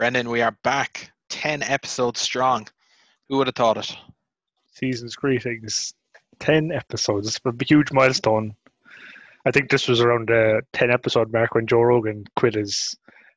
Brendan, we are back. 10 episodes strong. Who would have thought it? Season's greetings. 10 episodes. It's a huge milestone. I think this was around the 10 episode mark when Joe Rogan quit his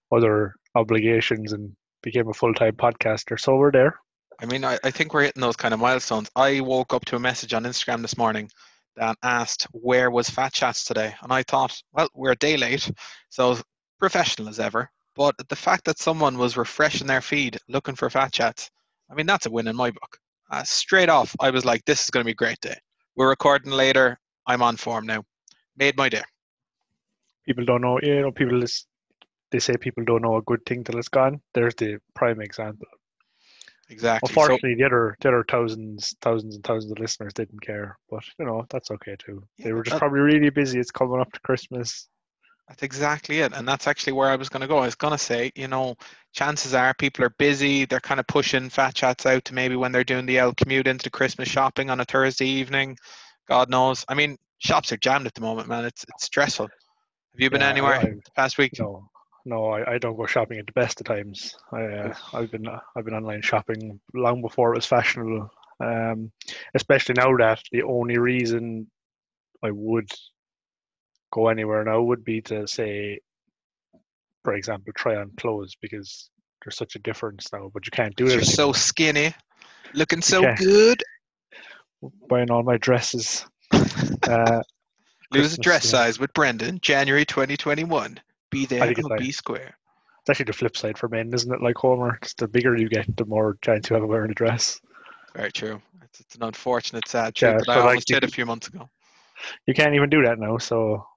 other obligations and became a full time podcaster. So we're there. I mean, I, I think we're hitting those kind of milestones. I woke up to a message on Instagram this morning that asked, Where was Fat Chats today? And I thought, Well, we're a day late, so professional as ever. But the fact that someone was refreshing their feed looking for Fat Chats, I mean, that's a win in my book. Uh, straight off, I was like, This is going to be a great day. We're recording later. I'm on form now. Made my day. People don't know, you know, people they say people don't know a good thing till it's gone. There's the prime example. Exactly. Unfortunately, so, the other the other thousands, thousands and thousands of listeners didn't care, but you know that's okay too. Yeah, they were just that, probably really busy. It's coming up to Christmas. That's exactly it, and that's actually where I was going to go. I was going to say, you know, chances are people are busy. They're kind of pushing fat chats out to maybe when they're doing the L commute into Christmas shopping on a Thursday evening. God knows. I mean, shops are jammed at the moment, man. It's it's stressful. Have you been yeah, anywhere I, the past week? No, no, I, I don't go shopping at the best of times. I uh, I've been uh, I've been online shopping long before it was fashionable. Um, especially now that the only reason I would go anywhere now would be to say, for example, try on clothes because there's such a difference now. But you can't do it. You're anymore. so skinny, looking so good. Buying all my dresses. uh, Lose dress yeah. size with Brendan, January 2021. Be there or like, be square. It's actually the flip side for men, isn't it? Like Homer, it's the bigger you get, the more chance you have of wearing a dress. Very true. It's, it's an unfortunate, sad truth yeah, that I like almost did a few months ago. You can't even do that now, so.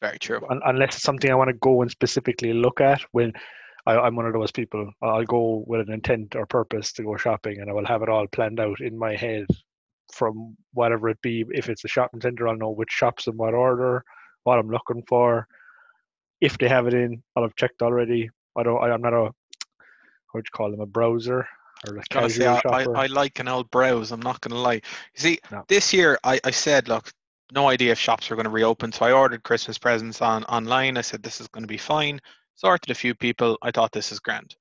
Very true. Unless it's something I want to go and specifically look at. When I, I'm one of those people, I'll go with an intent or purpose to go shopping, and I will have it all planned out in my head from whatever it be. If it's a shopping center, I'll know which shops and what order, what I'm looking for if they have it in, I'll have checked already. I don't. I, am not a what would you call them a browser or a casual say, I, I, I, like an old browse. I'm not going to lie. You see, no. this year I, I said, look, no idea if shops are going to reopen, so I ordered Christmas presents on online. I said this is going to be fine. Sorted a few people. I thought this is grand.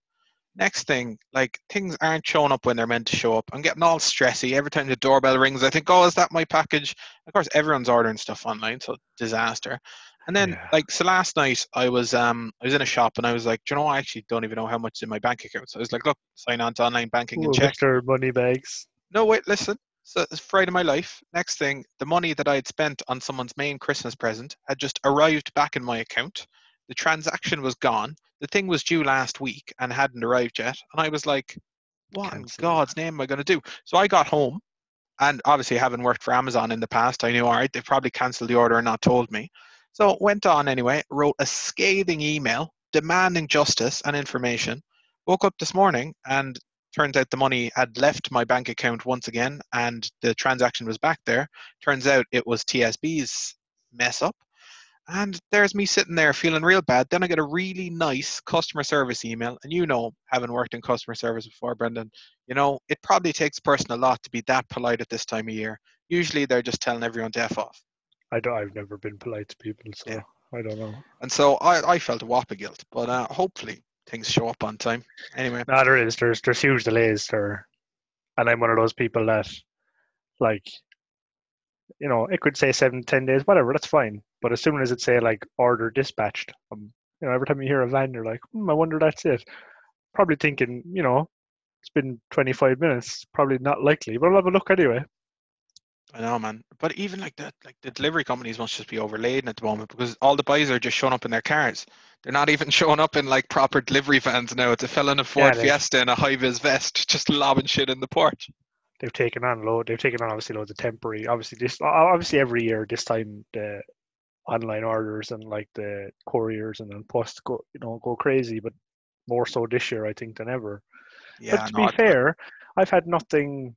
Next thing, like things aren't showing up when they're meant to show up. I'm getting all stressy every time the doorbell rings. I think, oh, is that my package? Of course, everyone's ordering stuff online, so disaster. And then yeah. like so last night I was um I was in a shop and I was like, you know, I actually don't even know how much is in my bank account. So I was like, look, sign on to online banking Ooh, and check. Money bags. No, wait, listen. So it's Friday of my life. Next thing, the money that I had spent on someone's main Christmas present had just arrived back in my account. The transaction was gone. The thing was due last week and hadn't arrived yet. And I was like, what in God's name am I going to do? So I got home and obviously having worked for Amazon in the past, I knew, all right, they've probably cancelled the order and not told me. So went on anyway, wrote a scathing email demanding justice and information. Woke up this morning and turns out the money had left my bank account once again and the transaction was back there. Turns out it was TSB's mess up. And there's me sitting there feeling real bad. Then I get a really nice customer service email. And you know, having worked in customer service before, Brendan, you know, it probably takes a person a lot to be that polite at this time of year. Usually they're just telling everyone to F off. I don't. I've never been polite to people, so yeah. I don't know. And so I, I felt a whopper guilt, but uh, hopefully things show up on time. Anyway, no, there is. There's there's huge delays there, and I'm one of those people that, like, you know, it could say seven, ten days, whatever. That's fine. But as soon as it say like order dispatched, um, you know, every time you hear a van, you're like, hmm, I wonder that's it. Probably thinking, you know, it's been 25 minutes. Probably not likely, but I'll have a look anyway. I know, man. But even like the like the delivery companies must just be overladen at the moment because all the buys are just showing up in their cars. They're not even showing up in like proper delivery vans now. It's a fella in a Ford yeah, Fiesta in a high vis vest just lobbing shit in the port. They've taken on load. They've taken on obviously loads of temporary. Obviously, this obviously every year this time the online orders and like the couriers and then post go you know go crazy, but more so this year I think than ever. Yeah, but to be fair, I've had nothing.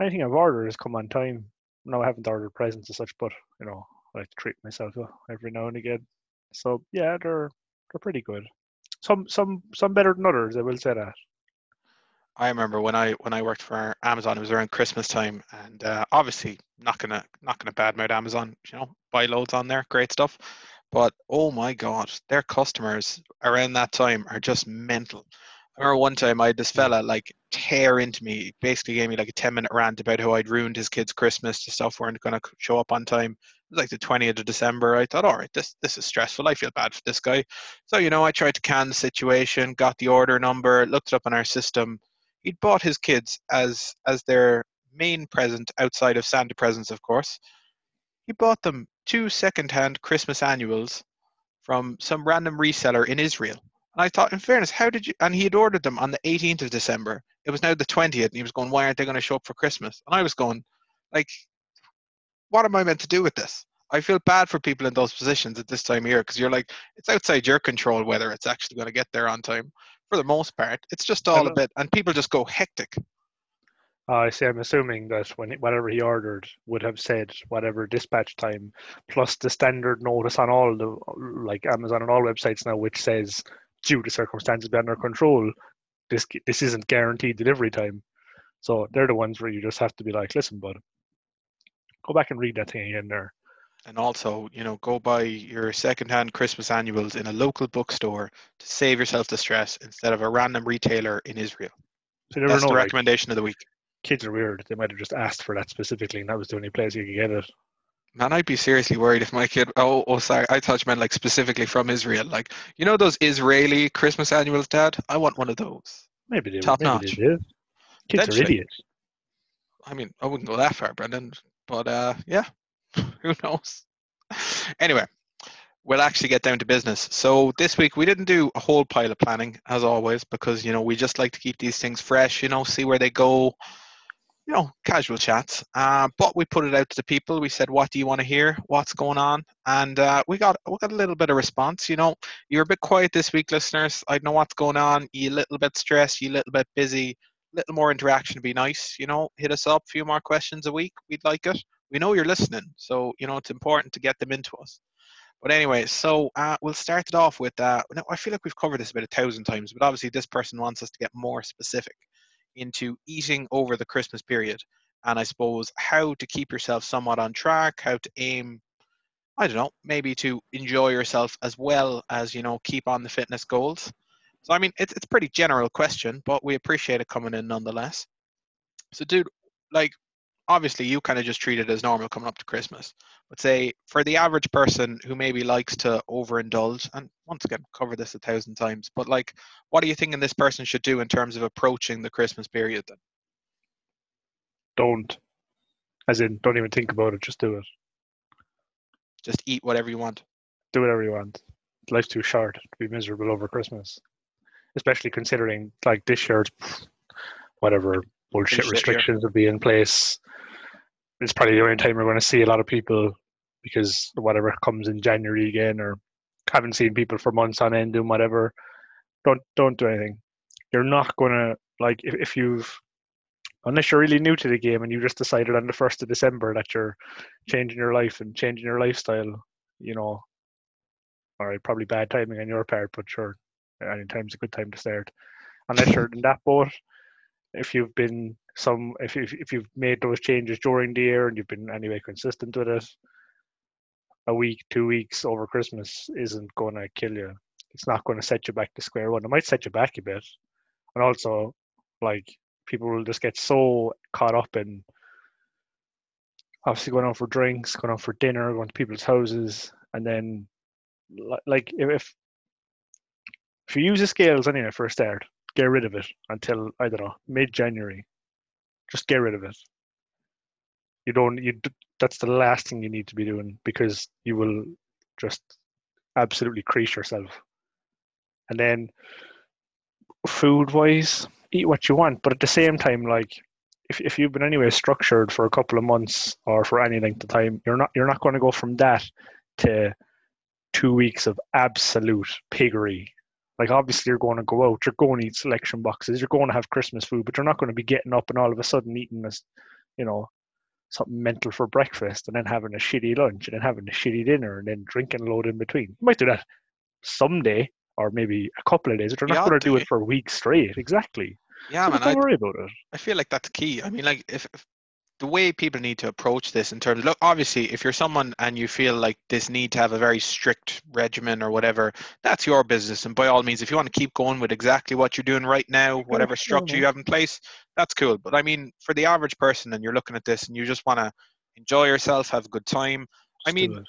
Anything I've ordered has come on time no, I haven't ordered presents as such, but you know, I like to treat myself every now and again. So yeah, they're they're pretty good. Some some some better than others. I will say that. I remember when I when I worked for Amazon, it was around Christmas time, and uh, obviously not gonna not gonna badmouth Amazon. You know, buy loads on there, great stuff. But oh my God, their customers around that time are just mental. Remember one time I had this fella like tear into me, basically gave me like a 10 minute rant about how I'd ruined his kid's Christmas. The stuff weren't going to show up on time. It was like the 20th of December. I thought, all right, this, this is stressful. I feel bad for this guy. So, you know, I tried to can the situation, got the order number, looked it up in our system. He'd bought his kids as, as their main present outside of Santa presents, of course. He bought them two second-hand Christmas annuals from some random reseller in Israel. And I thought, in fairness, how did you? And he had ordered them on the 18th of December. It was now the 20th, and he was going, "Why aren't they going to show up for Christmas?" And I was going, like, what am I meant to do with this? I feel bad for people in those positions at this time of year because you're like, it's outside your control whether it's actually going to get there on time. For the most part, it's just all a bit, and people just go hectic. Uh, I see. I'm assuming that when whatever he ordered would have said whatever dispatch time plus the standard notice on all the like Amazon and all websites now, which says due to circumstances beyond our control, this this isn't guaranteed delivery time. So they're the ones where you just have to be like, listen, bud, go back and read that thing again there. And also, you know, go buy your secondhand Christmas annuals in a local bookstore to save yourself the stress instead of a random retailer in Israel. So That's know, the recommendation like, of the week. Kids are weird. They might have just asked for that specifically, and that was the only place you could get it. Man, I'd be seriously worried if my kid. Oh, oh, sorry. I thought you meant like specifically from Israel. Like, you know those Israeli Christmas annuals, Dad? I want one of those. Maybe they top maybe notch. They did. Kids are idiots. I mean, I wouldn't go that far, Brendan. But uh, yeah, who knows? Anyway, we'll actually get down to business. So this week we didn't do a whole pile of planning as always because you know we just like to keep these things fresh. You know, see where they go you know, casual chats. Uh, but we put it out to the people. We said, "What do you want to hear? What's going on?" And uh, we got we got a little bit of response. You know, you're a bit quiet this week, listeners. I know what's going on. You a little bit stressed. You a little bit busy. A little more interaction would be nice. You know, hit us up. A few more questions a week. We'd like it. We know you're listening, so you know it's important to get them into us. But anyway, so uh, we'll start it off with. Uh, now I feel like we've covered this about a thousand times, but obviously this person wants us to get more specific into eating over the Christmas period. And I suppose how to keep yourself somewhat on track, how to aim, I don't know, maybe to enjoy yourself as well as, you know, keep on the fitness goals. So, I mean, it's, it's a pretty general question, but we appreciate it coming in nonetheless. So, dude, like, obviously you kind of just treat it as normal coming up to Christmas. But say for the average person who maybe likes to overindulge, and once again, cover this a thousand times, but like, what are you thinking this person should do in terms of approaching the Christmas period then? Don't. As in, don't even think about it, just do it. Just eat whatever you want. Do whatever you want. Life's too short to be miserable over Christmas. Especially considering, like, this year, whatever bullshit restrictions will be in place it's probably the only time we're going to see a lot of people because whatever comes in January again, or haven't seen people for months on end doing whatever. Don't don't do anything. You're not going to like if, if you've unless you're really new to the game and you just decided on the first of December that you're changing your life and changing your lifestyle, you know, all right, probably bad timing on your part, but sure, any time's a good time to start. Unless you're in that boat, if you've been some if you if you've made those changes during the year and you've been anyway consistent with it, a week, two weeks over Christmas isn't going to kill you. It's not going to set you back to square one. It might set you back a bit, and also like people will just get so caught up in obviously going out for drinks, going out for dinner, going to people's houses, and then like if if you use the scales anyway for a start, get rid of it until I don't know mid January. Just get rid of it. You don't. You. That's the last thing you need to be doing because you will just absolutely crease yourself. And then, food wise, eat what you want, but at the same time, like if if you've been anyway structured for a couple of months or for any length of time, you're not you're not going to go from that to two weeks of absolute piggery like obviously you're going to go out, you're going to eat selection boxes, you're going to have Christmas food, but you're not going to be getting up and all of a sudden eating this, you know, something mental for breakfast and then having a shitty lunch and then having a shitty dinner and then drinking a load in between. You might do that someday or maybe a couple of days, but you're not going to do it for weeks straight. Exactly. Yeah, so man. Don't I, worry about it. I feel like that's key. I mean, like if, if the way people need to approach this in terms of, look obviously if you're someone and you feel like this need to have a very strict regimen or whatever that's your business. And by all means if you want to keep going with exactly what you're doing right now whatever structure you have in place that's cool. But i mean for the average person and you're looking at this and you just want to enjoy yourself have a good time i mean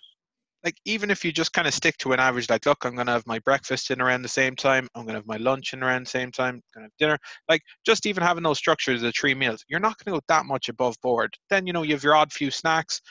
like even if you just kind of stick to an average like look i'm going to have my breakfast in around the same time i'm going to have my lunch in around the same time i'm going to have dinner like just even having those structures of three meals you're not going to go that much above board. Then you know you have your odd few snacks.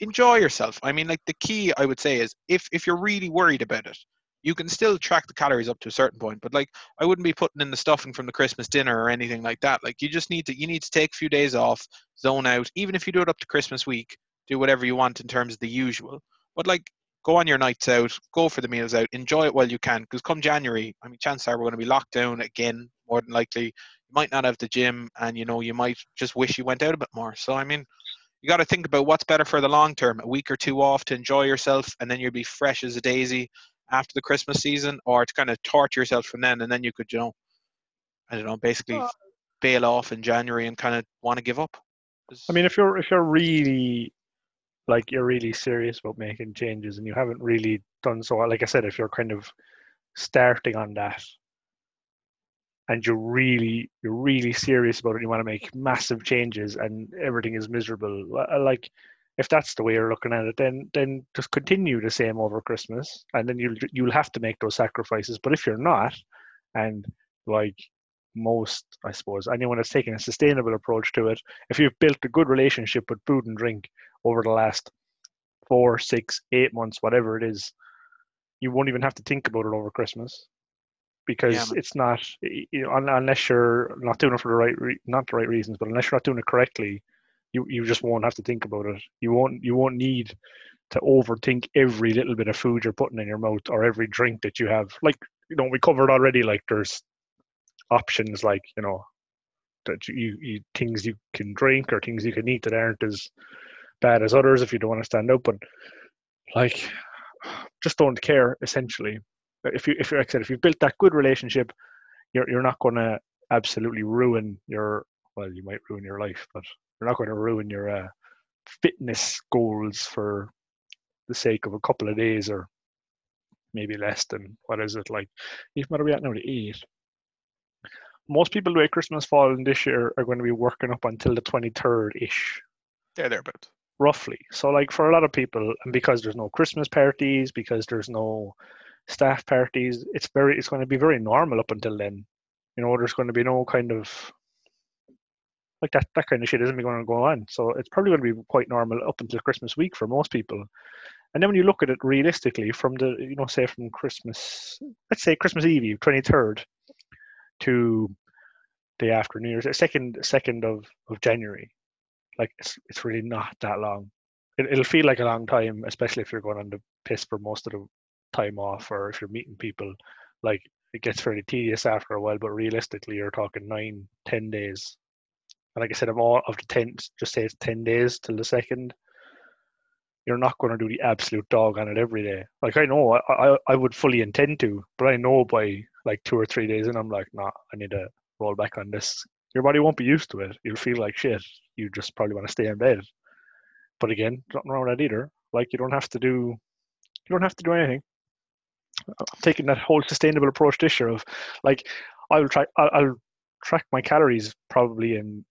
Enjoy yourself. I mean like the key i would say is if if you're really worried about it you can still track the calories up to a certain point but like i wouldn't be putting in the stuffing from the christmas dinner or anything like that. Like you just need to you need to take a few days off zone out. Even if you do it up to christmas week do whatever you want in terms of the usual but like, go on your nights out, go for the meals out, enjoy it while you can. Because come January, I mean, chances are we're going to be locked down again. More than likely, you might not have the gym, and you know, you might just wish you went out a bit more. So, I mean, you got to think about what's better for the long term. A week or two off to enjoy yourself, and then you'll be fresh as a daisy after the Christmas season, or to kind of torture yourself from then, and then you could, you know, I don't know, basically bail off in January and kind of want to give up. I mean, if you're if you're really like you're really serious about making changes and you haven't really done so like i said if you're kind of starting on that and you're really you're really serious about it you want to make massive changes and everything is miserable uh, like if that's the way you're looking at it then then just continue the same over christmas and then you'll you'll have to make those sacrifices. But if you're not and like most i suppose anyone that's taking a sustainable approach to it if you've built a good relationship with food and drink over the last four, six, eight months, whatever it is, you won't even have to think about it over Christmas because yeah, it's not you know unless you're not doing it for the right re- not the right reasons, but unless you're not doing it correctly, you you just won't have to think about it. You won't you won't need to overthink every little bit of food you're putting in your mouth or every drink that you have. Like you know, we covered already. Like there's options like you know that you, you things you can drink or things you can eat that aren't as bad as others if you don't want to stand out. But like, just don't care. Essentially, if you if you like I said, if you've built that good relationship, you're you're not to absolutely ruin your well, you might ruin your life, but you're not to ruin your uh, fitness goals for the sake of a couple of days or maybe less than what is it like? What are we at now? The eight. Most people the way Christmas falling this year are going to be working up until the twenty third ish. Yeah, about roughly. So like for a lot of people, and because there's no Christmas parties, because there's no staff parties, it's very it's going to be very normal up until then. You know, there's going to be no kind of like that that kind of shit isn't going to go on. So it's probably going to be quite normal up until Christmas week for most people. And then when you look at it realistically, from the you know say from Christmas, let's say Christmas Eve, twenty third, to the after New Year's, second second of of January, like it's it's really not that long. It, it'll feel like a long time, especially if you're going on the piss for most of the time off, or if you're meeting people. Like it gets fairly tedious after a while, but realistically, you're talking nine, ten days. And like I said, of all of the ten, just say it's ten days till the second. You're not going to do the absolute dog on it every day. Like I know, I, I I would fully intend to, but I know by like two or three days, and I'm like, nah, I need to roll back on this your body won't be used to it. You'll feel like shit. You just probably want to stay in bed. But again, nothing wrong with that either. Like you don't have to do, you don't have to do anything. I'm taking that whole sustainable approach this year of, like, I'll try, I'll, I'll track my calories probably in,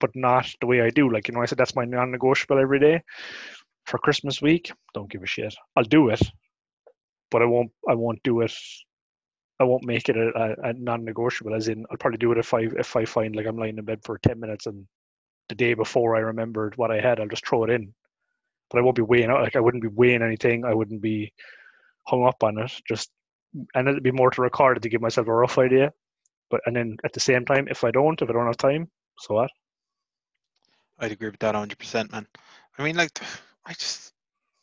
but not the way I do. Like you know, I said that's my non-negotiable every day. For Christmas week, don't give a shit. I'll do it, but I won't. I won't do it I won't make it a, a, a, non-negotiable. As in, I'll probably do it if I if I find like I'm lying in bed for ten minutes and the day before I remembered what I had, I'll just throw it in. But I won't be weighing out. Like I wouldn't be weighing anything. I wouldn't be hung up on it. Just and it'd be more to record it to give myself a rough idea. But and then at the same time, if I don't, if I don't have time, so what? I'd agree with that 100, percent man. I mean, like, I just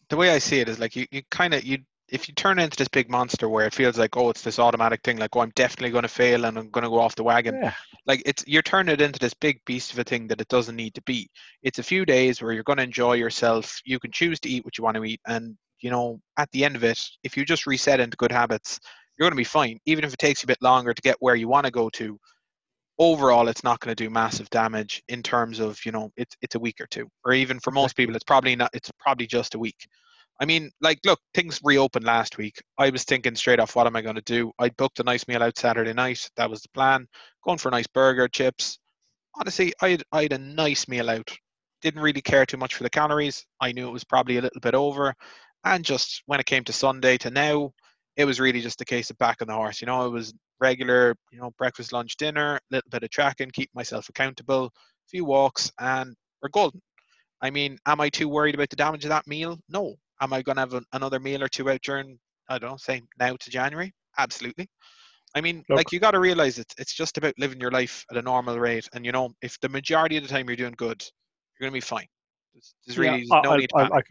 the way I see it is like you, you kind of you if you turn into this big monster where it feels like oh it's this automatic thing like oh i'm definitely going to fail and i'm going to go off the wagon. Yeah. like it's you're turning it into this big beast of a thing that it doesn't need to be. It's a few days where you're going to enjoy yourself. You can choose to eat what you want to eat and you know at the end of it if you just reset into good habits you're going to be fine. Even if it takes you a bit longer to get where you want to go to overall it's not going to do massive damage in terms of you know it's it's a week or two. Or even for most people it's probably not it's probably just a week i mean like look things reopened last week. I was thinking straight off what am i going to do? I booked a nice meal out saturday night. That was the plan. Going for a nice burger chips. Honestly i had, I had a nice meal out. Didn't really care too much for the calories. I knew it was probably a little bit over. And just when it came to sunday to now it was really just a case of back on the horse. You know it was regular, you know, breakfast, lunch, dinner, a little bit of tracking, keep myself accountable, a few walks, and we're golden. I mean, am I too worried about the damage of that meal? No. Am I going to have an, another meal or two out during, I don't know, say now to January? Absolutely. I mean, Look. like you got to realize it's it's just about living your life at a normal rate, and you know, if the majority of the time you're doing good, you're going to be fine. There's, there's really yeah, no I, need to I, I,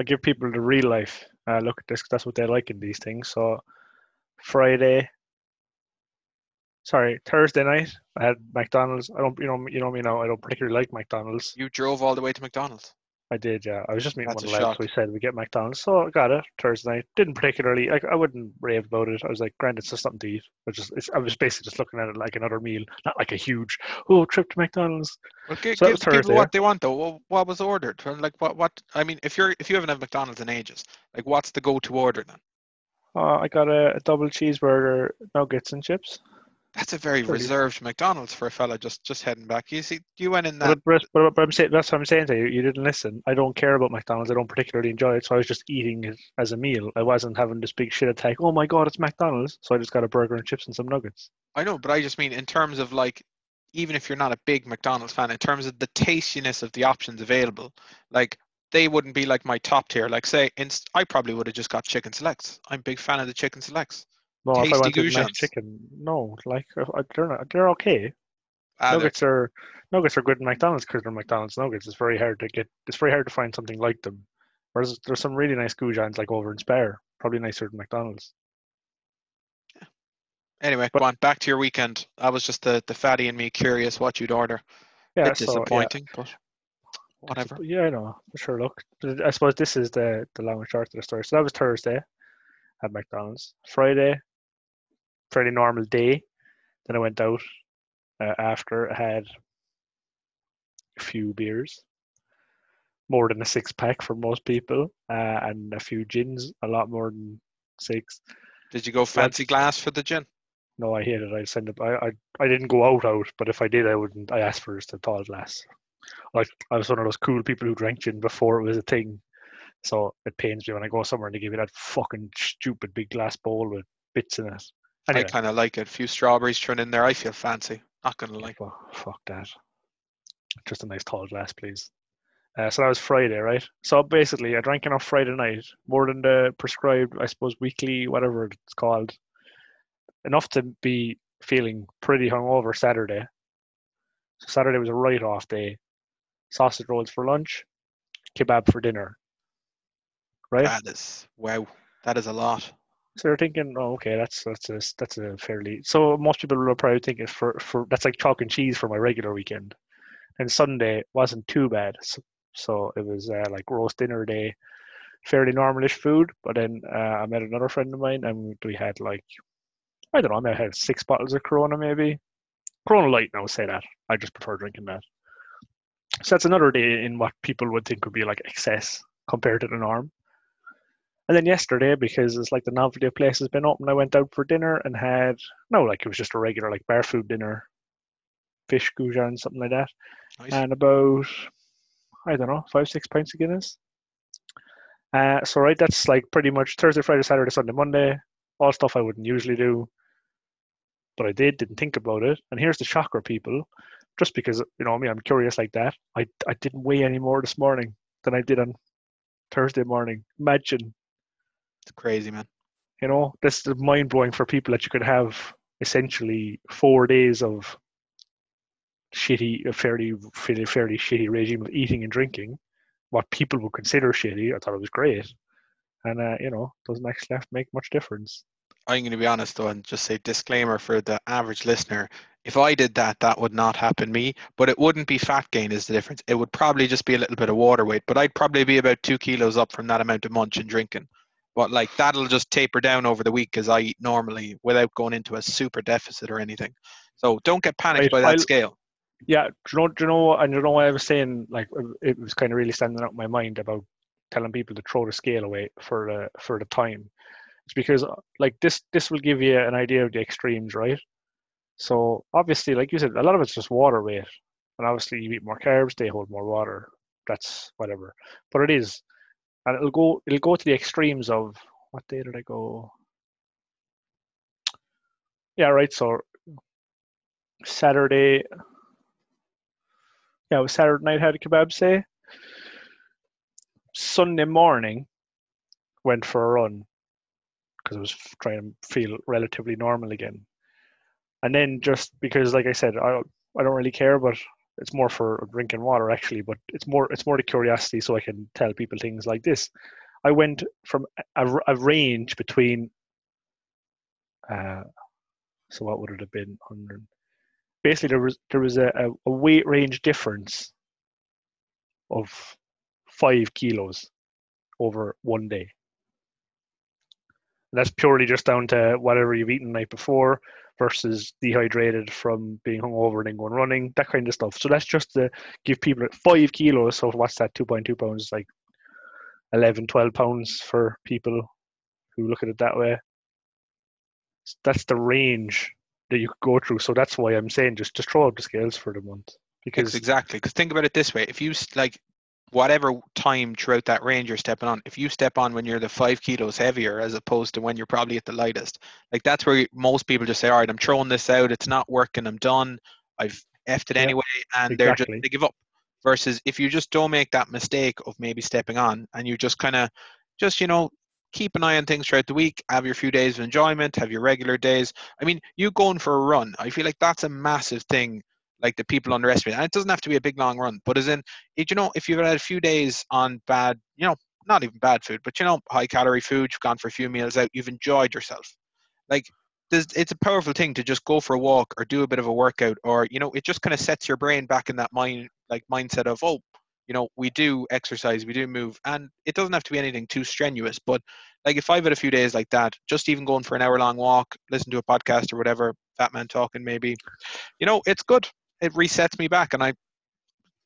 I, give people the real life uh, look at this. That's what they like in these things. So Friday, sorry, Thursday night I had McDonald's. I don't, you know, you know me now. I don't particularly like McDonald's. You drove all the way to McDonald's. I did, yeah. I was just meeting That's one of the lads. We said we get McDonald's, so I got it Thursday night. Didn't particularly, like, I wouldn't rave about it. I was like, grand, it's just something to eat. I just, I was basically just looking at it like another meal, not like a huge oh trip to McDonald's. Well, give, so give people what they want though. Well, what was ordered? Like, what, what? I mean, if you're, if you haven't had McDonald's in ages, like, what's the go-to order then? Uh, I got a, a double cheeseburger, nuggets and chips. That's a very reserved McDonald's for a fella just just heading back. You see, you went in that. But, but, but I'm saying that's what I'm saying to you. You didn't listen. I don't care about McDonald's. I don't particularly enjoy it, so I was just eating it as a meal. I wasn't having this big shit attack. Oh my god, it's McDonald's! So I just got a burger and chips and some nuggets. I know, but I just mean in terms of like, even if you're not a big McDonald's fan, in terms of the tastiness of the options available, like they wouldn't be like my top tier. Like say, inst- I probably would have just got chicken selects. I'm a big fan of the chicken selects. No, Tasty if I wanted Goujons. chicken, no, like uh, they're not, they're okay. Ah, nuggets they're... are nuggets are good in McDonald's because they're McDonald's nuggets. It's very hard to get. It's very hard to find something like them. Whereas there's some really nice Goujons like over in Spar, probably nicer than McDonald's. Yeah. Anyway, but, go on back to your weekend. I was just the the fatty and me curious what you'd order. Yeah, Bit disappointing, yeah. but whatever. Yeah, I know. Sure, look. I suppose this is the the long and short of the story. So that was Thursday at McDonald's. Friday, fairly normal day. Then I went out uh, after I had a few beers, more than a six pack for most people, uh, and a few gins, a lot more than six. Did you go fancy glass for the gin? No, I hate it. I send. I, I I didn't go out out, but if I did, I wouldn't. I asked for just a tall glass. Like I was one of those cool people who drank gin before it was a thing. So it pains me when I go somewhere and they give you that fucking stupid big glass bowl with bits in it. Anyway. I kind of like it. A few strawberries thrown in there. I feel fancy. Not gonna lie. Well, fuck that. Just a nice tall glass, please. Uh, so that was Friday, right? So basically, I drank enough Friday night, more than the prescribed, I suppose, weekly, whatever it's called, enough to be feeling pretty hungover Saturday. So Saturday was a write-off day. Sausage rolls for lunch, kebab for dinner. Right? That is wow. That is a lot. So they're thinking, oh, okay, that's that's a that's a fairly. So most people will probably think for for that's like chalk and cheese for my regular weekend. And Sunday wasn't too bad, so, so it was uh, like roast dinner day, fairly normalish food. But then uh, I met another friend of mine, and we had like I don't know, I may have six bottles of Corona maybe. Corona Light, now say that. I just prefer drinking that. So that's another day in what people would think would be like excess compared to the norm. And then yesterday, because it's like the novelty of place has been open, I went out for dinner and had no, like it was just a regular like bar food dinner, fish goujon, something like that, nice. and about I don't know five six pints of Guinness. Uh, so right, that's like pretty much Thursday, Friday, Saturday, Sunday, Monday, all stuff I wouldn't usually do, but I did, didn't think about it. And here's the shocker, people. Just because you know me, I'm curious like that. I I didn't weigh any more this morning than I did on Thursday morning. Imagine crazy, man. You know, this is mind blowing for people that you could have essentially four days of shitty, a fairly, fairly, fairly shitty regime of eating and drinking. What people would consider shitty, I thought it was great, and uh, you know, doesn't actually have to make much difference. I'm going to be honest though, and just say disclaimer for the average listener. If I did that, that would not happen me, but it wouldn't be fat gain is the difference. It would probably just be a little bit of water weight, but I'd probably be about two kilos up from that amount of munch and drinking. But like that'll just taper down over the week as I eat normally without going into a super deficit or anything. So don't get panicked Right, by that I'll- scale. Yeah, do you know? Do you know? And you know what I was saying? Like it was kind of really standing out in my mind about telling people to throw the scale away for the for the time. It's because uh, like this this will give you an idea of the extremes, right? So obviously, like you said, a lot of it's just water weight, and obviously you eat more carbs, they hold more water. That's whatever, but it is, and it'll go it'll go to the extremes of what day did I go? Yeah, right. So Saturday, yeah, it was Saturday night had a kebab say. Sunday morning, went for a run because I was trying to feel relatively normal again. And then just because, like I said, I I don't really care, but it's more for drinking water actually. But it's more it's more the curiosity, so I can tell people things like this. I went from a, a- range between. Uh, so what would it have been? Hundred. Basically, there was there was a, a, a weight range difference of five kilos over one day. And that's purely just down to whatever you've eaten the night before versus dehydrated from being hungover and then going running, that kind of stuff. So that's just to give people five kilos. So what's that? 2.2 pounds, like 11, 12 pounds for people who look at it that way. That's the range that you could go through. So that's why I'm saying just, just throw out the scales for the month. Because Because exactly, because think about it this way: if you like whatever time throughout that range you're stepping on, if you step on when you're the five kilos heavier as opposed to when you're probably at the lightest, like that's where most people just say, "All right, I'm throwing this out. It's not working. I'm done. I've effed it Yeah, anyway," and they're just they give up. Versus if you just don't make that mistake of maybe stepping on and you just kind of just you know keep an eye on things throughout the week have your few days of enjoyment have your regular days i mean you going for a run i feel like that's a massive thing like the people underestimate and it doesn't have to be a big long run but as in you know if you've had a few days on bad you know not even bad food but you know high calorie food you've gone for a few meals out you've enjoyed yourself. Like it's a powerful thing to just go for a walk or do a bit of a workout or you know it just kind of sets your brain back in that mind like mindset of oh you know we do exercise we do move and it doesn't have to be anything too strenuous but like if i've had a few days like that just even going for an hour long walk listen to a podcast or whatever fat man talking maybe you know it's good it resets me back and i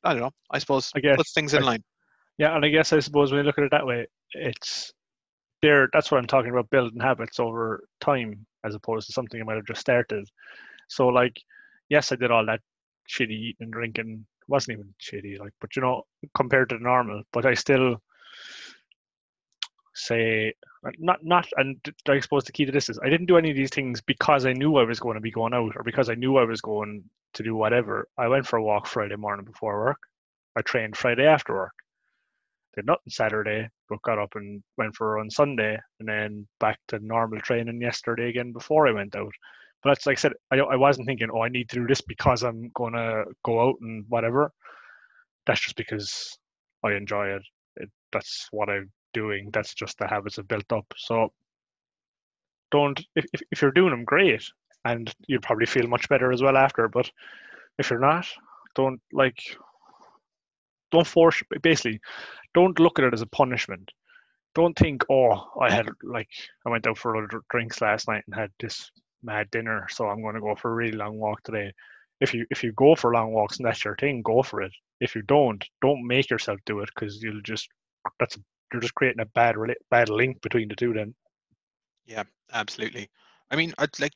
i don't know i suppose I guess- puts things in I- line Yeah, and I guess I suppose when you look at it that way, it's there. That's what I'm talking about: building habits over time, as opposed to something I might have just started. So, like, yes, I did all that shitty eating and drinking. It wasn't even shitty, like, but you know, compared to the normal, but I still say not not. And I suppose the key to this is I didn't do any of these things because I knew I was going to be going out or because I knew I was going to do whatever. I went for a walk Friday morning before work. I trained Friday after work did nothing Saturday, but got up and went for a run Sunday, and then back to normal training yesterday again before I went out. But that's like I said, I, I wasn't thinking, oh, I need to do this because I'm gonna go out and whatever. That's just because I enjoy it. it that's what I'm doing. That's just the habits I've built up. So don't if, if you're doing them, great, and you'll probably feel much better as well after. But if you're not, don't like don't force basically don't look at it as a punishment don't think oh i had like i went out for a lot of drinks last night and had this mad dinner so i'm going to go for a really long walk today if you if you go for long walks and that's your thing go for it if you don't don't make yourself do it because you'll just that's you're just creating a bad bad link between the two then Yeah, absolutely. I mean, I'd like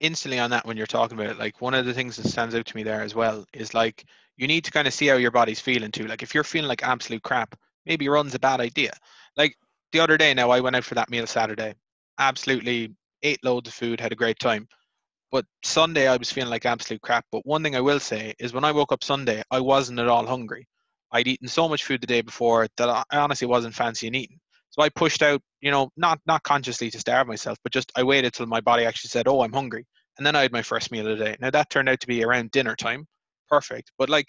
instantly on that when you're talking about it, like one of the things that stands out to me there as well is like you need to kind of see how your body's feeling too. Like if you're feeling like absolute crap, maybe run's a bad idea. Like the other day now I went out for that meal Saturday. Absolutely ate loads of food, had a great time. But Sunday I was feeling like absolute crap. But one thing I will say is when I woke up Sunday, I wasn't at all hungry. I'd eaten so much food the day before that I honestly wasn't fancying eating. So I pushed out, you know, not not consciously to starve myself, but just I waited till my body actually said, "Oh, I'm hungry," and then I had my first meal of the day. Now that turned out to be around dinner time, perfect. But like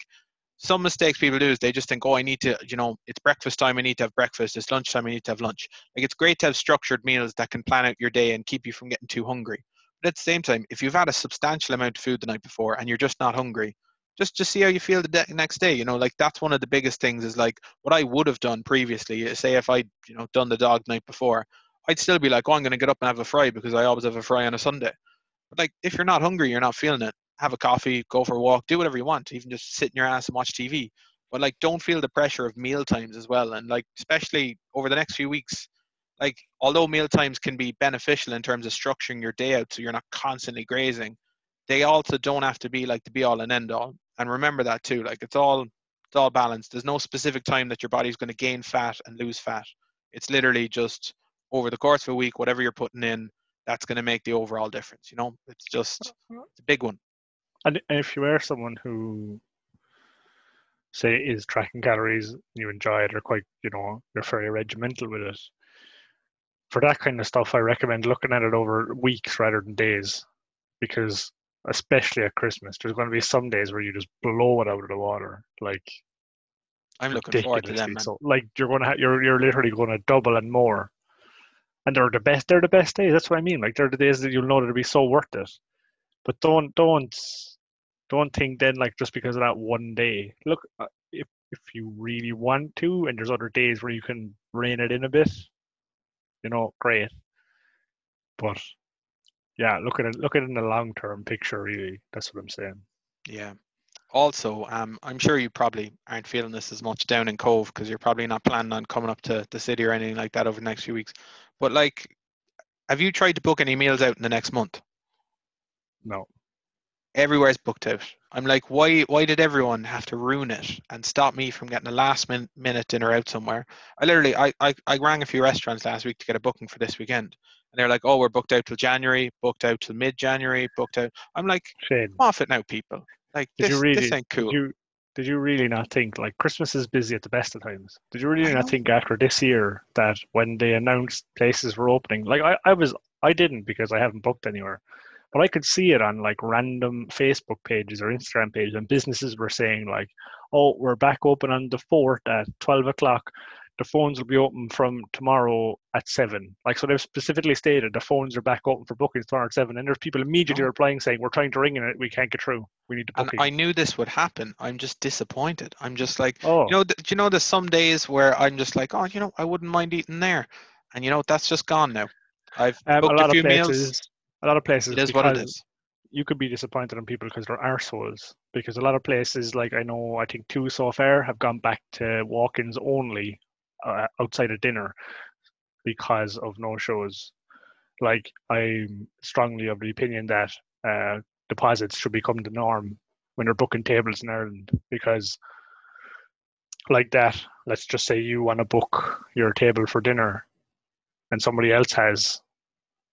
some mistakes people do is they just think, "Oh, I need to, you know, it's breakfast time. I need to have breakfast. It's lunchtime. I need to have lunch." Like it's great to have structured meals that can plan out your day and keep you from getting too hungry. But at the same time, if you've had a substantial amount of food the night before and you're just not hungry, just just see how you feel the de- next day. You know, like that's one of the biggest things is like what I would have done previously. is Say if I you know done the dog night before, I'd still be like, oh, I'm going to get up and have a fry because I always have a fry on a Sunday. But like if you're not hungry, you're not feeling it. Have a coffee, go for a walk, do whatever you want. Even just sit in your ass and watch TV. But like, don't feel the pressure of meal times as well. And like, especially over the next few weeks, like although meal times can be beneficial in terms of structuring your day out so you're not constantly grazing they also don't have to be like the be all and end all and remember that too like it's all it's all balanced. There's no specific time that your body's going to gain fat and lose fat. It's literally just over the course of a week whatever you're putting in that's going to make the overall difference you know? It's just mm-hmm. it's a big one. And if you are someone who say is tracking calories and you enjoy it or quite you know you're very regimental with it for that kind of stuff i recommend looking at it over weeks rather than days because especially at Christmas. There's going to be some days where you just blow it out of the water, like I'm looking forward to them. Man. So, like you're going to ha- you're you're literally going to double and more, and they're the best. They're the best days. That's what I mean. Like they're the days that you'll know that'll be so worth it. But don't don't don't think then like just because of that one day. Look, uh, if if you really want to, and there's other days where you can rein it in a bit, you know, great. But yeah, look at it. Look at it in the long term picture. Really, that's what I'm saying. Yeah. Also, um, I'm sure you probably aren't feeling this as much down in Cobh because you're probably not planning on coming up to the city or anything like that over the next few weeks. But like, have you tried to book any meals out in the next month? No. Everywhere's booked out. I'm like, why? Why did everyone have to ruin it and stop me from getting a last min- minute dinner out somewhere? I literally, I, I, I rang a few restaurants last week to get a booking for this weekend, and they're like, "Oh, we're booked out till January, booked out till mid-January, booked out." I'm like, Shane. "Off it now, people! Like did this, you really, this ain't cool." Did you, did you really not think like Christmas is busy at the best of times? Did you really not think after this year that when they announced places were opening, like I, I was, I didn't because I haven't booked anywhere, but I could see it on like random Facebook pages or Instagram pages, and businesses were saying like, "Oh, we're back open on the fourth at twelve o'clock." The phones will be open from tomorrow at seven. Like so, they've specifically stated the phones are back open for bookings tomorrow at seven, and there's people immediately oh. replying saying, "We're trying to ring in it, we can't get through. We need to book." And I knew this would happen. I'm just disappointed. I'm just like, oh. you know, do you know, there's some days where I'm just like, oh, you know, I wouldn't mind eating there, and you know, that's just gone now. I've um, booked a, lot a few of places, meals. A lot of places. It is what it is. You could be disappointed in people because they're arseholes. Because a lot of places, like I know, I think two so far have gone back to walk-ins only uh, outside of dinner because of no shows. Like I'm strongly of the opinion that uh, deposits should become the norm when you're booking tables in Ireland because like that, let's just say you want to book your table for dinner and somebody else has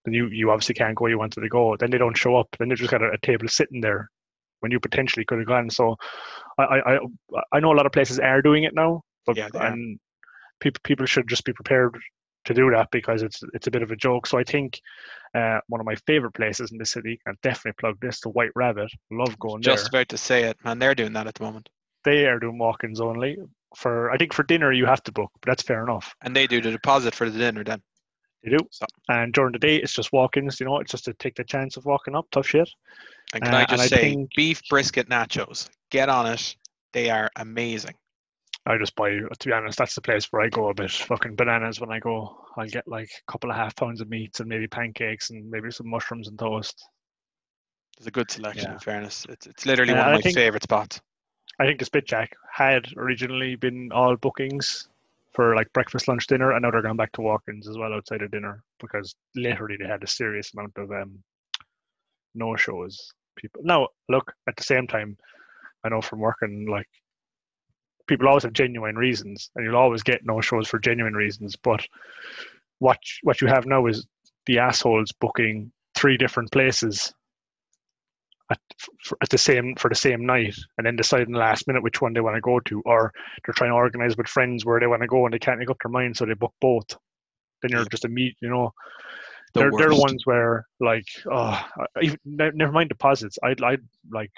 then you, you obviously can't go you wanted to go. Then they don't show up. Then they just got a, a table sitting there when you potentially could have gone. So I, I i know a lot of places are doing it now but yeah, and people people should just be prepared to do that because it's it's a bit of a joke. So I think uh, one of my favorite places in the city, and definitely plug this, the White Rabbit. Love going just there. Just about to say it, man. They're doing that at the moment. They are doing walk-ins only. For I think for dinner you have to book, but that's fair enough. And they do the deposit for the dinner then. They do. So. And during the day it's just walk-ins. You know, it's just to take the chance of walking up. Tough shit. And can uh, I just say, I think, beef brisket nachos. Get on it. They are amazing. I just buy. To be honest, that's the place where I go a bit fucking bananas when I go. I'll get like a couple of half pounds of meats and maybe pancakes and maybe some mushrooms and toast. It's a good selection. Yeah. In fairness, it's it's literally uh, one of my think, favorite spots. I think the Spitjack had originally been all bookings for like breakfast, lunch, dinner, and now they're going back to walk-ins as well outside of dinner because literally they had a serious amount of um, no shows. People now look at the same time. I know from working like people always have genuine reasons, and you'll always get no shows for genuine reasons. But what what you have now is the assholes booking three different places at, at the same for the same night, and then deciding last minute which one they want to go to, or they're trying to organize with friends where they want to go and they can't make up their mind, so they book both. Then you're mm. just a meet, you know. The they're, they're the ones where like oh even, never mind deposits I'd I'd like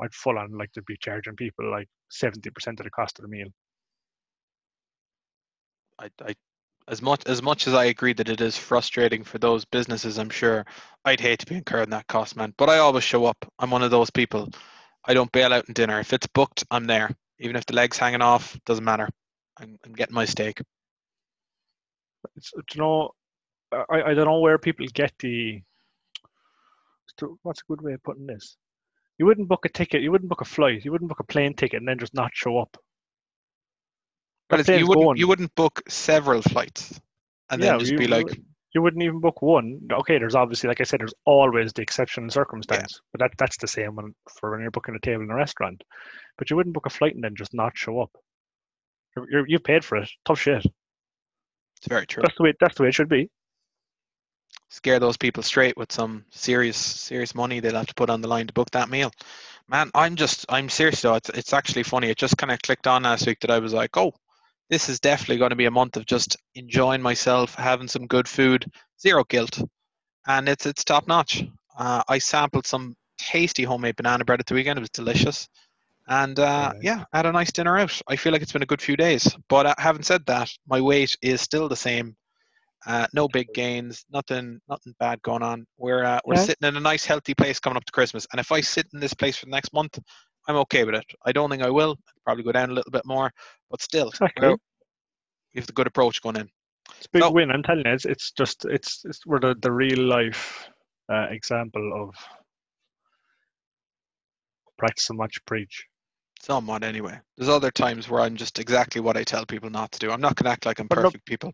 I'd full on like to be charging people like seventy percent of the cost of the meal. I, I, as much as much as I agree that it is frustrating for those businesses, I'm sure I'd hate to be incurring that cost, man. But I always show up. I'm one of those people. I don't bail out in dinner. If it's booked, I'm there. Even if the legs hanging off, doesn't matter. I'm, I'm getting my steak. It's, you know, I, I don't know where people get the. What's a good way of putting this? You wouldn't book a ticket. You wouldn't book a flight. You wouldn't book a plane ticket and then just not show up. But you wouldn't going. you wouldn't book several flights and then Yeah, just you- be like, you- you wouldn't even book one. Okay, there's obviously, like I said, there's always the exception and circumstance, but that that's the same when, for when you're booking a table in a restaurant. But you wouldn't book a flight and then just not show up. You're, you're, you've paid for it. Tough shit. it's very true. That's the way. That's the way it should be. Scare those people straight with some serious serious money they'll have to put on the line to book that meal. Man, I'm just I'm serious though. It's it's actually funny. It just kind of clicked on last week that I was like, oh, this is definitely going to be a month of just enjoying myself, having some good food, zero guilt, and it's it's top notch. Uh, I sampled some tasty homemade banana bread at the weekend. It was delicious, and uh, yeah, I had a nice dinner out. I feel like it's been a good few days. But uh, having said that, my weight is still the same. Uh, no big gains, nothing, nothing bad going on. We're uh, we're Yeah. sitting in a nice, healthy place coming up to Christmas, and if I sit in this place for the next month, I'm okay with it. I don't think I will. I'll probably go down a little bit more, but still, Exactly. we're- have the good approach going in. It's a big So- win. I'm telling you, it's, it's just it's, it's we're the, the real life uh, example of practice so much preach. Somewhat, anyway. There's other times where I'm just exactly what I tell people not to do. I'm not going to act like I'm But no- perfect, people.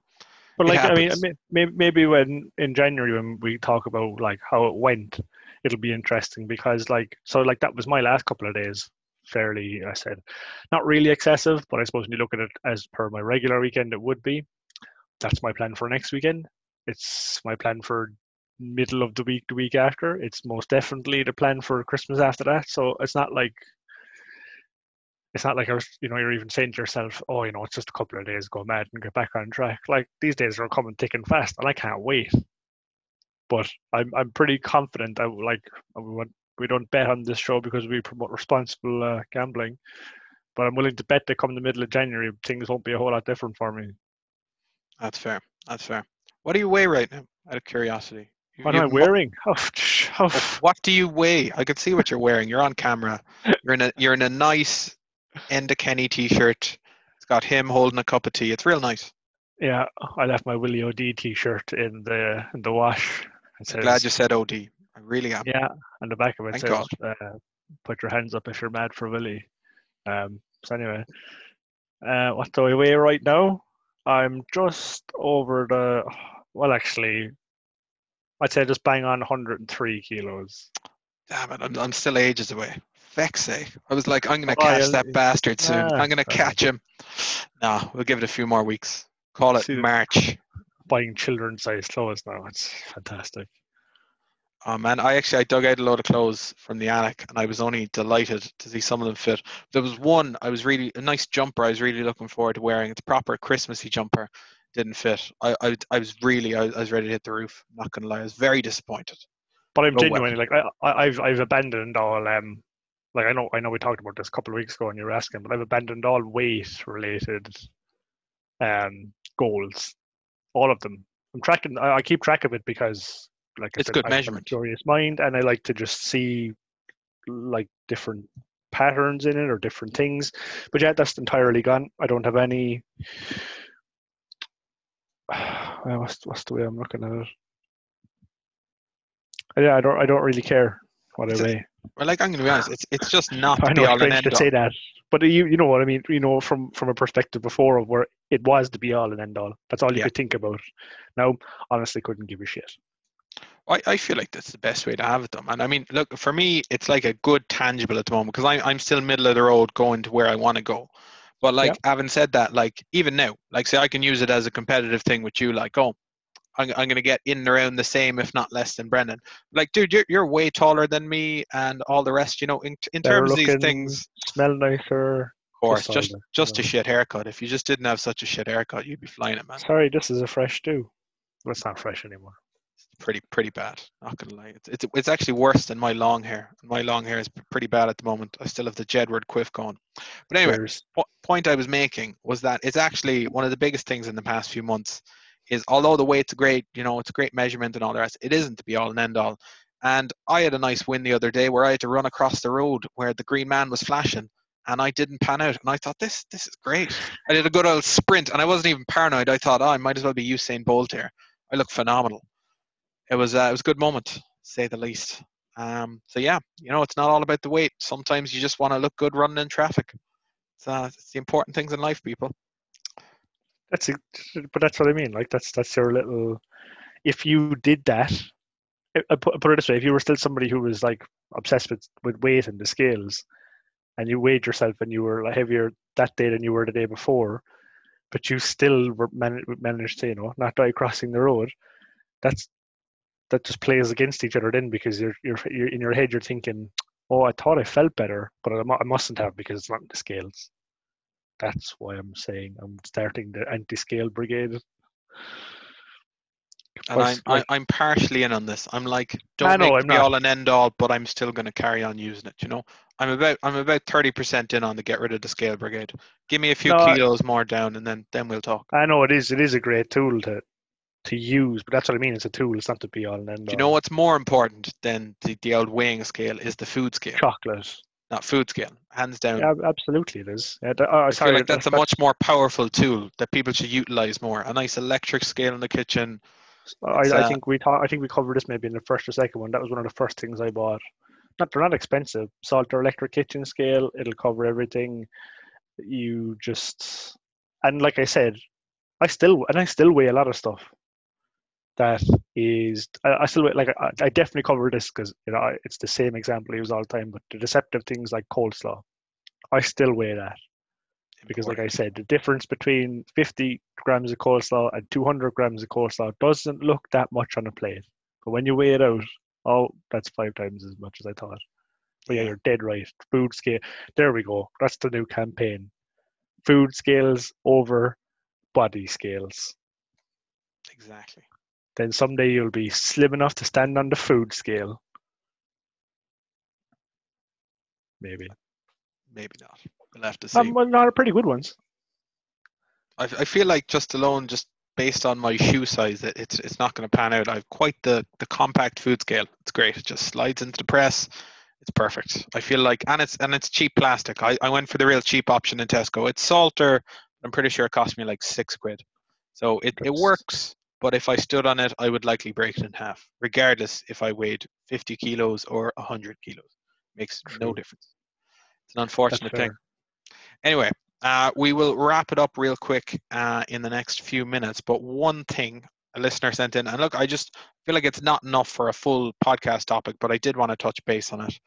But like I mean, maybe maybe when in January when we talk about like how it went, it'll be interesting because like so like that was my last couple of days. Fairly, I said, not really excessive, but I suppose when you look at it as per my regular weekend, it would be. That's my plan for next weekend. It's my plan for middle of the week, the week after. It's most definitely the plan for Christmas after that. So it's not like it's not like I was, you know, you're even saying to yourself, oh, you know, it's just a couple of days, go mad and get back on track. Like these days are coming thick and fast, and I can't wait. But I'm I'm pretty confident. I like I would, we don't bet on this show because we promote responsible uh, gambling. But I'm willing to bet that come the middle of January, things won't be a whole lot different for me. That's fair. That's fair. What do you weigh right now? Out of curiosity. What you am I wearing? Oh, Oh, What do you weigh? I can see what you're wearing. You're on camera. You're in a you're in a nice Enda Kenny t-shirt. It's got him holding a cup of tea. It's real nice. yeah, I left my Willie OD T-shirt in the in the wash. It I'm glad you said OD. I really am. Yeah, and the back of it Thank says, uh, "Put your hands up if you're mad for Willie." Um, so anyway, uh, what do I weigh right now? I'm just over the. Well, actually, I'd say just bang on 103 kilos. Damn it, I'm, I'm still ages away. Feck's sake. I was like, I'm going to Oh, catch yeah, that bastard soon. ah, I'm going to catch him. No, we'll give it a few more weeks. Call it March. Buying children's size clothes now. It's fantastic. Oh man, I actually I dug out a load of clothes from the attic, and I was only delighted to see some of them fit. There was one I was really a nice jumper. I was really looking forward to wearing. It's a proper Christmassy jumper. Didn't fit. I I, I was really I, I was ready to hit the roof. not gonna lie, I was very disappointed. But I'm well. genuinely like I, I, I've I've abandoned all um like I know I know we talked about this a couple of weeks ago and you were asking, but I've abandoned all weight related um goals, all of them. I'm tracking. I, I keep track of it because like It's said, good I measurement. Curious mind, and I like to just see like different patterns in it or different things. But yeah, that's entirely gone. I don't have any. What's what's the way I'm looking at it? Yeah, I don't. I don't really care what I weigh. Well, like I'm gonna be honest, it's it's just not I the know it's all and strange end to all. say that, but you you know what I mean. You know, from from a perspective before of where it was the be all and end all. That's all you Yeah. could think about. Now, honestly, couldn't give a shit. I, I feel like that's the best way to have it, though, man. I mean, look, for me, it's like a good tangible at the moment because I'm I'm still middle of the road going to where I want to go. But like having said that, like even now, like say I can use it as a competitive thing with you, like oh, I'm I'm gonna get in and around the same, if not less, than Brendan. Like, dude, you're you're way taller than me, and all the rest. You know, in in terms of these things, Smell nicer. of course, just just just a shit haircut. If you just didn't have such a shit haircut, you'd be flying it, man. Sorry, this is a fresh do. Well, it's not fresh anymore. It's pretty pretty bad. Not gonna lie, it's, it's it's actually worse than my long hair. My long hair is pretty bad at the moment. I still have the Jedward quiff going. But anyway, po- point I was making was that it's actually one of the biggest things in the past few months. Is although the weight's great, you know, it's a great measurement and all the rest, it isn't to be all and end all. And I had a nice win the other day where I had to run across the road where the green man was flashing and I didn't pan out. And I thought, this this is great. I did a good old sprint and I wasn't even paranoid. I thought, oh, I might as well be Usain Bolt here. I look phenomenal. It was uh, it was a good moment, say the least. Um, so yeah, you know, it's not all about the weight. Sometimes you just want to look good running in traffic. It's, uh, it's the important things in life, people. That's it, but that's what I mean. Like that's that's your little. If you did that, I put, put it this way: if you were still somebody who was like obsessed with with weight and the scales, and you weighed yourself and you were heavier that day than you were the day before, but you still were man- managed to you know not die crossing the road, that's that just plays against each other then because you're you're, you're in your head you're thinking, oh, I thought I felt better, but I, I mustn't have because it's not in the scales. That's why I'm saying I'm starting the anti-scale brigade. And I'm, like, I'm partially in on this. I'm like, don't I know, make I'm be all and end all, but I'm still going to carry on using it. You know, I'm about I'm about thirty percent in on the get rid of the scale brigade. Give me a few no, kilos more down, and then then we'll talk. I know it is it is a great tool to to use, but that's what I mean. It's a tool. It's not to be all and end all. You know what's more important than the, the old weighing scale is the food scale. Chocolate not food scale, hands down. Yeah, absolutely, it is. Yeah, oh, I feel like that's a much more powerful tool that people should utilize more. A nice electric scale in the kitchen. I, I uh, think we thought, I think we covered this maybe in the first or second one. That was one of the first things I bought. Not they're not expensive. Salter electric kitchen scale. It'll cover everything. You just and like I said, I still and I still weigh a lot of stuff that is I, I still like I, I, definitely cover this because you know it's the same example I use all the time. But the deceptive things like coleslaw, I still weigh that because, like I said, the difference between 50 grams of coleslaw and 200 grams of coleslaw doesn't look that much on a plate. But when you weigh it out, oh, that's five times as much as I thought. But yeah, you're dead right. Food scale. There we go. That's the new campaign. Food scales over body scales. Exactly then someday you'll be slim enough to stand on the food scale. Maybe. Maybe not. We'll have to see. Um, well, not pretty good ones. I, I feel like just alone, just based on my shoe size, it, it's it's not going to pan out. I've quite the the compact food scale. It's great. It just slides into the press. It's perfect. I feel like, and it's and it's cheap plastic. I, I went for the real cheap option in Tesco. It's Salter. I'm pretty sure it cost me like six quid. So it, it works. But if I stood on it, I would likely break it in half, regardless if I weighed 50 kilos or 100 kilos. Makes True. no difference. It's an unfortunate thing. Anyway, uh, we will wrap it up real quick uh, in the next few minutes. But one thing a listener sent in, and look, I just feel like it's not enough for a full podcast topic, but I did want to touch base on it.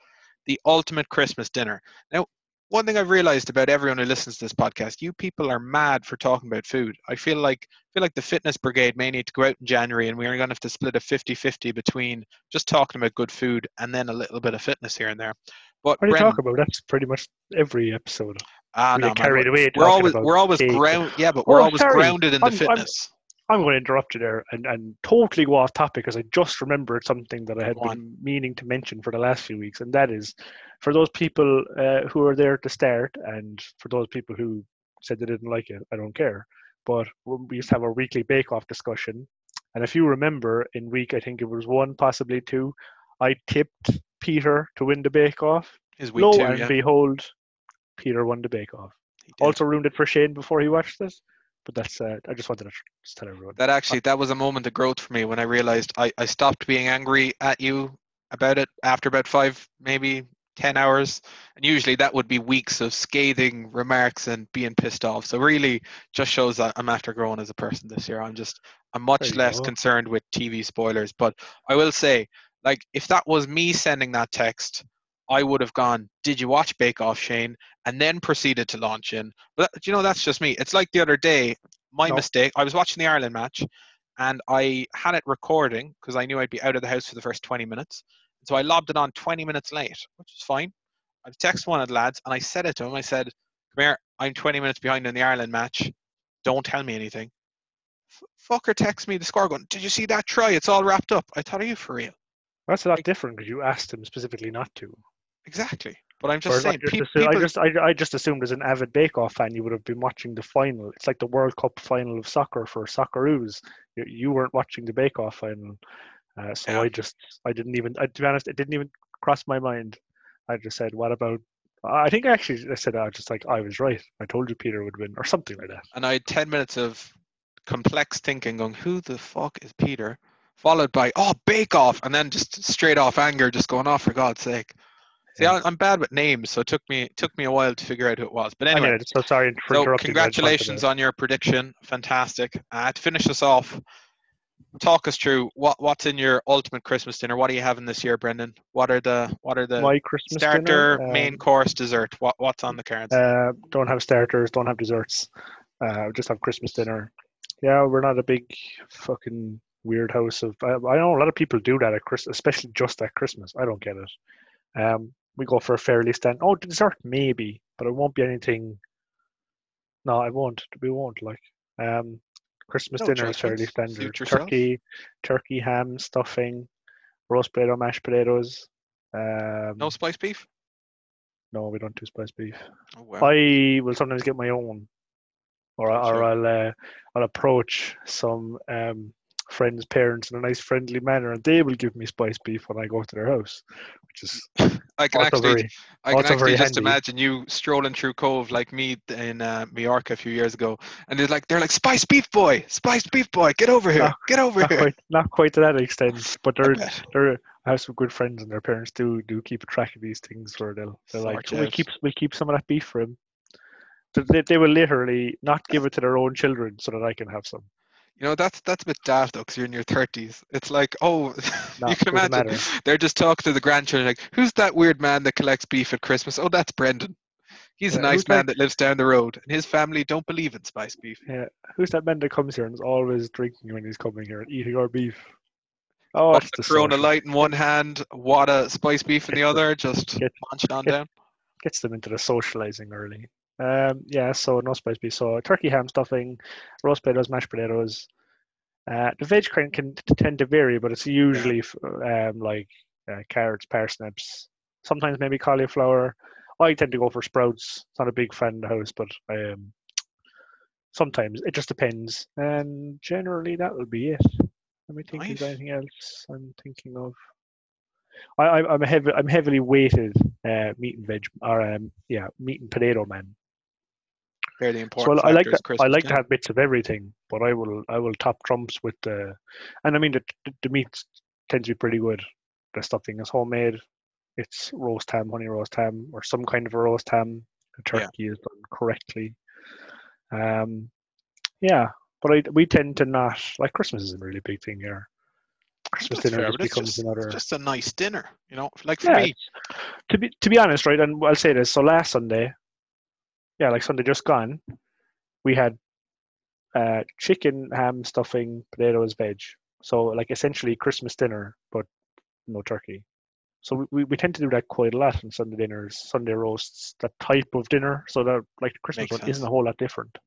The ultimate Christmas dinner. Now, one thing I've realized about everyone who listens to this podcast, you people are mad for talking about food. I feel like I feel like the fitness brigade may need to go out in January and we're going to have to split a 50-50 between just talking about good food and then a little bit of fitness here and there. But what are you talking about? That's pretty much every episode. Ah, we no, carried away. We're always we're always ground. Yeah, but we're oh, always sorry. grounded in the I'm, fitness. I'm, going to interrupt you there and, and totally go off topic because I just remembered something that I had been meaning to mention for the last few weeks, and that is for those people uh, who are there to start, and for those people who said they didn't like it, I don't care. But we used to have a weekly bake-off discussion, and if you remember, in week I think it was one, possibly two, I tipped Peter to win the bake-off. His week Lo two, and yeah. behold, Peter won the bake-off. Also ruined it for Shane before he watched this but that's uh, I just wanted to just tell everyone. That actually that was a moment of growth for me when I realized I, I stopped being angry at you about it after about five maybe ten hours, and usually that would be weeks of scathing remarks and being pissed off. So really, just shows that I'm after growing as a person this year. I'm just I'm much less go. concerned with TV spoilers. But I will say, like if that was me sending that text I would have gone, Did you watch Bake Off, Shane? And then proceeded to launch in. But you know, that's just me. It's like the other day, my no. mistake. I was watching the Ireland match and I had it recording because I knew I'd be out of the house for the first 20 minutes. So I lobbed it on 20 minutes late, which is fine. I texted one of the lads and I said it to him. I said, Come here, I'm 20 minutes behind in the Ireland match. Don't tell me anything. F- fucker texts me the score going, Did you see that try? It's all wrapped up. I thought, Are you for real? That's a lot like, different because you asked him specifically not to. Exactly. But I'm just saying. Just pe- assume, people... I just I, I just assumed as an avid Bake Off fan you would have been watching the final. It's like the World Cup final of soccer for Socceroos. You, you weren't watching the Bake Off final, Uh, so Yeah. I just I didn't even I, to be honest it didn't even cross my mind. I just said what about I think actually I said I was just like I was right. I told you Peter would win or something like that. And I had 10 minutes of complex thinking going, who the fuck is Peter? Followed by, oh, Bake Off. And then just straight off anger, just going, oh, for God's sake. See, Yeah. I'm bad with names, so it took me it took me a while to figure out who it was. But Anyway, so sorry for so interrupting. but I just wanted congratulations on your prediction. Fantastic. Uh, to finish us off, talk us through what what's in your ultimate Christmas dinner. What are you having this year, Brendan? What are the what are the my Christmas starter, dinner, main um, course, dessert? What what's on the cards? Uh, don't have starters, don't have desserts. Uh, just have Christmas dinner. Yeah, we're not a big fucking weird house of. I, I know a lot of people do that at Christmas, especially just at Christmas. I don't get it. Um, we go for a fairly stand. Oh, dessert maybe, but it won't be anything. No, I won't. We won't like. Um, Christmas No dinner is fairly standard. Turkey, turkey, ham, stuffing, roast potato, mashed potatoes. Um, no spice beef. no, we don't do spiced beef. Oh, wow. I will sometimes get my own, or or. I'll uh, I'll approach some um, friends' parents in a nice friendly manner, and they will give me spiced beef when I go to their house, which is I can actually very I can actually just handy. imagine you strolling through Cobh like me in uh, Mallorca a few years ago, and they're like, they're like, spiced beef boy, spiced beef boy, get over here, No, get over not here." quite not quite to that extent, but they're they're I have some good friends, and their parents do do keep track of these things. Where they'll they're like, Sort we out. keep we keep some of that beef for him. So they, they will literally not give it to their own children so that I can have some. You know, that's that's a bit daft though, because you're in your thirties. It's like, oh, No, you can imagine matter. they're just talking to the grandchildren like, "Who's that weird man that collects beef at Christmas?" Oh, that's Brendan. He's a nice man that- that lives down the road, and his family don't believe in spice beef. Yeah, who's that man that comes here and is always drinking when he's coming here and eating our beef? Oh, it's the Corona social. Light in one hand, Wada spice beef in the other, just get- munching on get- down. gets them into the socializing early. Um, yeah, so no spice beef. So turkey ham stuffing, roast potatoes, mashed potatoes. Uh, the veg can, can tend to vary, but it's usually um, like uh, carrots, parsnips, sometimes maybe cauliflower. I tend to go for sprouts. It's not a big fan of the house, but um, sometimes it just depends. And generally, that will be it. Let me think. Nice. anything else I'm thinking of? I, I, I'm a heavy, I'm heavily weighted uh, meat and veg, or um, yeah, meat and potato man. Fairly So important. I, I like that. I like to have bits of everything, but I will, I will top trumps with the, and I mean the the, the meat tends to be pretty good. The stuffing is homemade. It's roast ham, honey roast ham, or some kind of a roast ham. The Yeah. turkey is done correctly. Um, yeah, but I, we tend to not like Christmas is a really big thing here. Christmas That's dinner fair, just becomes just, another. just a nice dinner, you know. Like for Yeah, me, to be to be honest, right? And I'll say this. So last Sunday, yeah, like Sunday just gone, we had uh, chicken, ham, stuffing, potatoes, veg. So like essentially Christmas dinner, but no turkey. So we, we, tend to do that quite a lot on Sunday dinners, Sunday roasts, that type of dinner. So that like the Christmas Makes one isn't a whole lot different.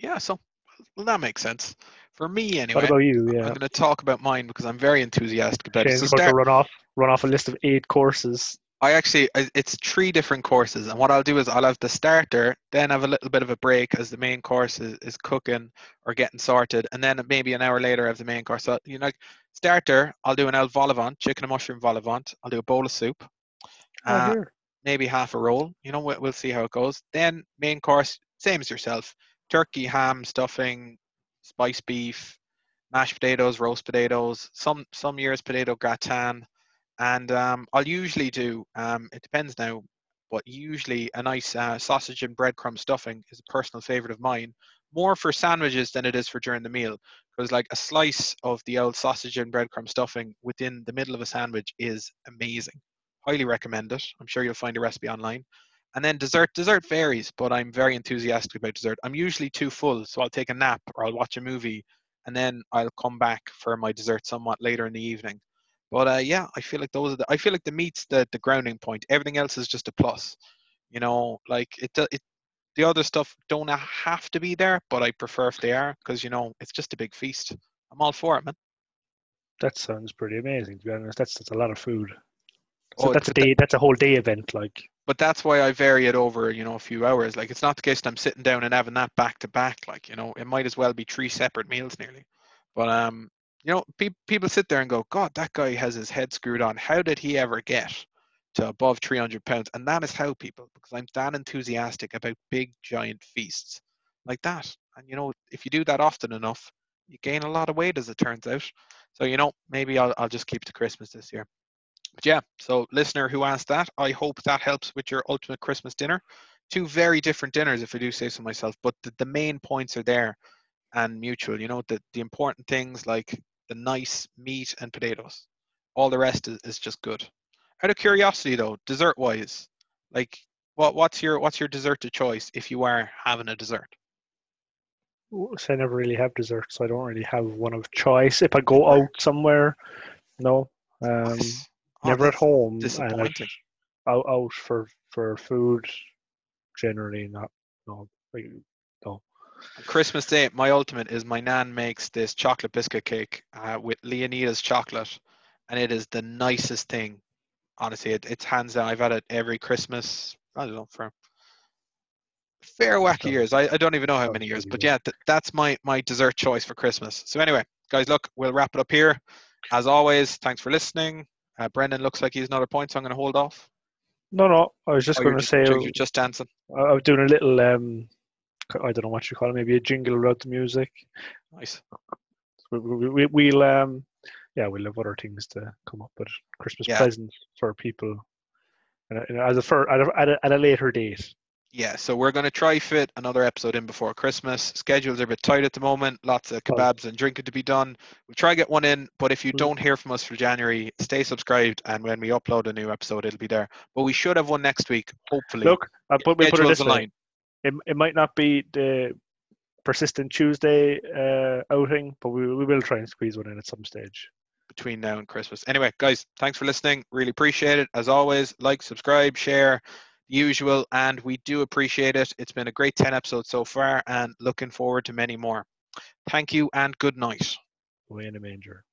yeah. So well, that makes sense for me anyway. What about you? Yeah. I'm going to talk about mine because I'm very enthusiastic about it. Shane's So going to run off run off a list of eight courses. I actually, it's three different courses, and what I'll do is I'll have the starter, then have a little bit of a break as the main course is, is cooking or getting sorted, and then maybe an hour later I have the main course. So you know, starter, I'll do an El vol chicken and mushroom vol au. I'll do a bowl of soup. Oh, Uh, maybe half a roll. You know, we'll, we'll see how it goes. Then main course, same as yourself: turkey, ham, stuffing, spiced beef, mashed potatoes, roast potatoes. Some some years potato gratin, and um, I'll usually do. Um, it depends now, but usually a nice uh, sausage and breadcrumb stuffing is a personal favorite of mine. More for sandwiches than it is for during the meal, because like a slice of the old sausage and breadcrumb stuffing within the middle of a sandwich is amazing highly recommend it. I'm sure you'll find a recipe online. And then dessert, dessert varies, but I'm very enthusiastic about dessert. I'm usually too full, so I'll take a nap or I'll watch a movie, and then I'll come back for my dessert somewhat later in the evening. But uh, yeah, I feel like those are the. I feel like the meat's the the grounding point. Everything else is just a plus. You know, like it. It the other stuff don't have to be there, but I prefer if they are because you know it's just a big feast. I'm all for it, man. That sounds pretty amazing. To be honest, that's that's a lot of food. Oh, So that's a day. That's a whole day event. Like but that's why I vary it over, you know, a few hours. Like it's not the case that I'm sitting down and having that back to back. Like, you know, it might as well be three separate meals nearly. But um you know, pe- people sit there and go, God, that guy has his head screwed on. How did he ever get to above 300 pounds? And that is how people, because I'm that enthusiastic about big, giant feasts like that. And, you know, if you do that often enough, you gain a lot of weight as it turns out. So, you know, maybe I'll, I'll just keep to Christmas this year. But yeah, so listener who asked that, I hope that helps with your ultimate Christmas dinner. Two very different dinners, if I do say so myself, but the, the main points are there and mutual. You know, the, the important things like the nice meat and potatoes. All the rest is, is just good. Out of curiosity though, dessert wise, like what what's your what's your dessert of choice if you are having a dessert? So I never really have dessert, so I don't really have one of choice. If I go out somewhere, no, um, Oh, never at home, Disappointing. out out for for food, generally not. No, like, Christmas Day, my ultimate is my nan makes this chocolate biscuit cake uh, with Leonidas chocolate, and it is the nicest thing. Honestly, it, it's hands down. I've had it every Christmas. I don't know for fair whack of years. I, I don't even know how many years, but yeah, th- that's my my dessert choice for Christmas. So anyway, guys, look, we'll wrap it up here. As always, thanks for listening. Uh, Brendan looks like he's another point, so I'm going to hold off. No, no. I was just Oh, going to say you're just dancing. I I was doing a little. Um, I don't know what you call it. Maybe a jingle without the music. Nice. We, we, we, we'll um, yeah, we'll have other things to come up with Christmas Yeah. presents for people, and, uh, you know, as a for at a, at a, at a later date. Yeah, so we're going to try fit another episode in before Christmas. Schedules are a bit tight at the moment. Lots of kebabs and drinking to be done. We'll try get one in, but if you Mm. don't hear from us for January, stay subscribed, and when we upload a new episode, it'll be there. But we should have one next week, hopefully. Look, I put, we put it this way. It, it might not be the persistent Tuesday uh, outing, but we, we will try and squeeze one in at some stage. between now and Christmas. Anyway, guys, thanks for listening. Really appreciate it. As always, like, subscribe, share, the usual, and we do appreciate it. It's been a great 10 episodes so far, and looking forward to many more. Thank you and good night. Away in a manger.